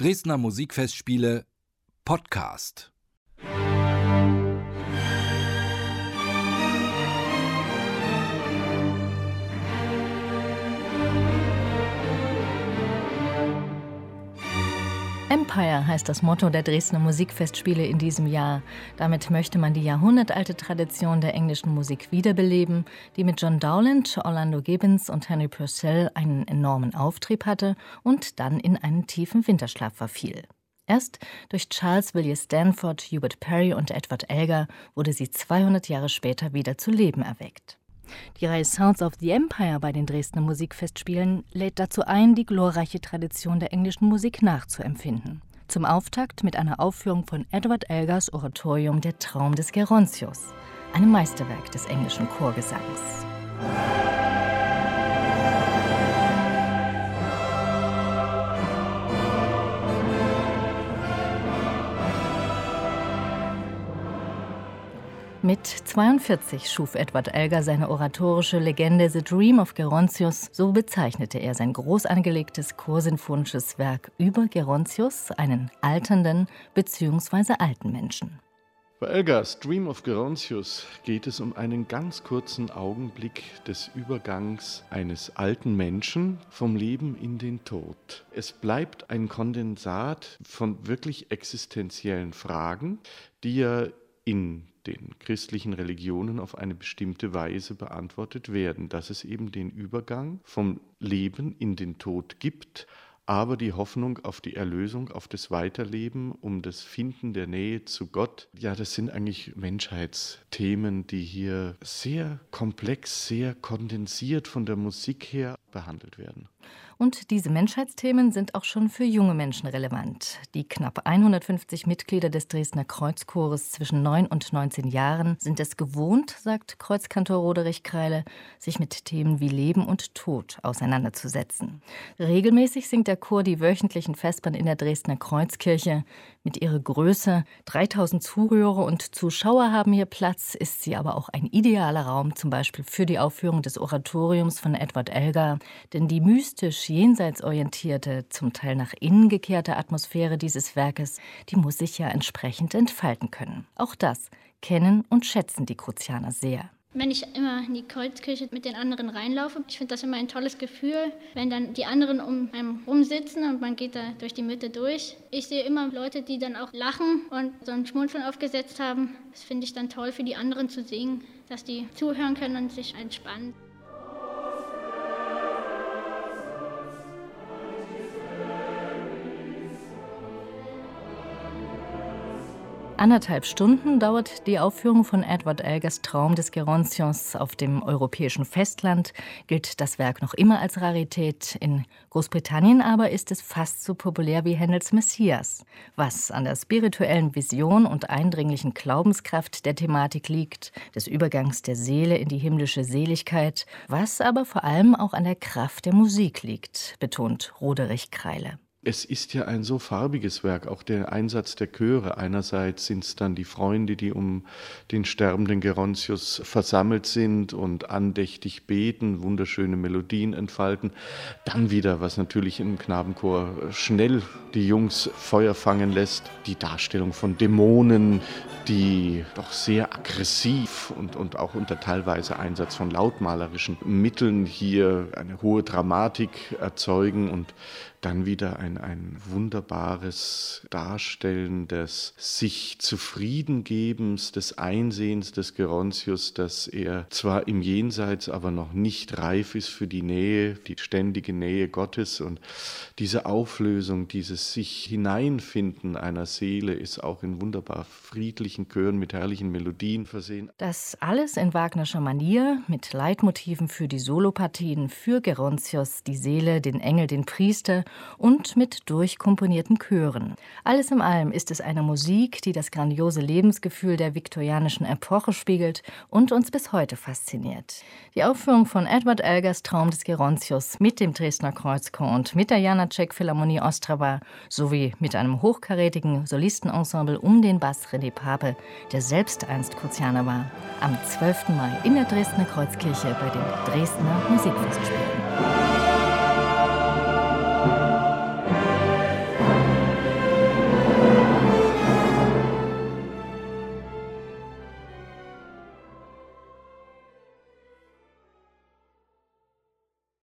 Dresdner Musikfestspiele Podcast. Empire heißt das Motto der Dresdner Musikfestspiele in diesem Jahr. Damit möchte man die jahrhundertalte Tradition der englischen Musik wiederbeleben, die mit John Dowland, Orlando Gibbons und Henry Purcell einen enormen Auftrieb hatte und dann in einen tiefen Winterschlaf verfiel. Erst durch Charles William Stanford, Hubert Perry und Edward Elgar wurde sie 200 Jahre später wieder zu Leben erweckt. Die Reihe Sounds of the Empire bei den Dresdner Musikfestspielen lädt dazu ein, die glorreiche Tradition der englischen Musik nachzuempfinden. Zum Auftakt mit einer Aufführung von Edward Elgars Oratorium Der Traum des Gerontius, einem Meisterwerk des englischen Chorgesangs. Mit 42 schuf Edward Elgar seine oratorische Legende The Dream of Gerontius. So bezeichnete er sein groß angelegtes chorsinfonisches Werk über Gerontius, einen alternden bzw. alten Menschen. Bei Elgars Dream of Gerontius geht es um einen ganz kurzen Augenblick des Übergangs eines alten Menschen vom Leben in den Tod. Es bleibt ein Kondensat von wirklich existenziellen Fragen, die er in den christlichen Religionen auf eine bestimmte Weise beantwortet werden, dass es eben den Übergang vom Leben in den Tod gibt, aber die Hoffnung auf die Erlösung, auf das Weiterleben, um das Finden der Nähe zu Gott, ja, das sind eigentlich Menschheitsthemen, die hier sehr komplex, sehr kondensiert von der Musik her behandelt werden. Und diese Menschheitsthemen sind auch schon für junge Menschen relevant. Die knapp 150 Mitglieder des Dresdner Kreuzchores zwischen 9 und 19 Jahren sind es gewohnt, sagt Kreuzkantor Roderich Kreile, sich mit Themen wie Leben und Tod auseinanderzusetzen. Regelmäßig singt der Chor die wöchentlichen Vespern in der Dresdner Kreuzkirche. Mit ihrer Größe, 3000 Zuhörer und Zuschauer haben hier Platz, ist sie aber auch ein idealer Raum, zum Beispiel für die Aufführung des Oratoriums von Edward Elgar. Denn die mystisch jenseitsorientierte, zum Teil nach innen gekehrte Atmosphäre dieses Werkes, die muss sich ja entsprechend entfalten können. Auch das kennen und schätzen die Kruzianer sehr. Wenn ich immer in die Kreuzkirche mit den anderen reinlaufe, ich finde das immer ein tolles Gefühl, wenn dann die anderen um einen rumsitzen und man geht da durch die Mitte durch. Ich sehe immer Leute, die dann auch lachen und so ein Schmunzeln aufgesetzt haben. Das finde ich dann toll für die anderen zu sehen, dass die zuhören können und sich entspannen. Anderthalb Stunden dauert die Aufführung von Edward Elgers Traum des Gerontios. Auf dem europäischen Festland gilt das Werk noch immer als Rarität. In Großbritannien aber ist es fast so populär wie Händels Messias. Was an der spirituellen Vision und eindringlichen Glaubenskraft der Thematik liegt, des Übergangs der Seele in die himmlische Seligkeit, was aber vor allem auch an der Kraft der Musik liegt, betont Roderich Kreile. Es ist ja ein so farbiges Werk, auch der Einsatz der Chöre. Einerseits sind es dann die Freunde, die um den sterbenden Gerontius versammelt sind und andächtig beten, wunderschöne Melodien entfalten. Dann wieder, was natürlich im Knabenchor schnell die Jungs Feuer fangen lässt, die Darstellung von Dämonen, die doch sehr aggressiv und, und auch unter teilweise Einsatz von lautmalerischen Mitteln hier eine hohe Dramatik erzeugen und dann wieder ein, ein wunderbares Darstellen des sich Zufriedengebens, des Einsehens des Gerontius, dass er zwar im Jenseits, aber noch nicht reif ist für die Nähe, die ständige Nähe Gottes und diese Auflösung, dieses sich hineinfinden einer Seele ist auch in wunderbar friedlichen Chören mit herrlichen Melodien versehen. Das alles in Wagnerscher Manier mit Leitmotiven für die Solopartien, für Gerontius, die Seele, den Engel, den Priester und mit durchkomponierten Chören. Alles in allem ist es eine Musik, die das grandiose Lebensgefühl der viktorianischen Epoche spiegelt und uns bis heute fasziniert. Die Aufführung von Edward Elgers Traum des Gerontius mit dem Dresdner Kreuzchor und mit der Janacek Philharmonie Ostrava sowie mit einem hochkarätigen Solistenensemble um den Bass René Pape, der selbst einst Kruzianer war, am 12. Mai in der Dresdner Kreuzkirche bei den Dresdner Musikfestspielen.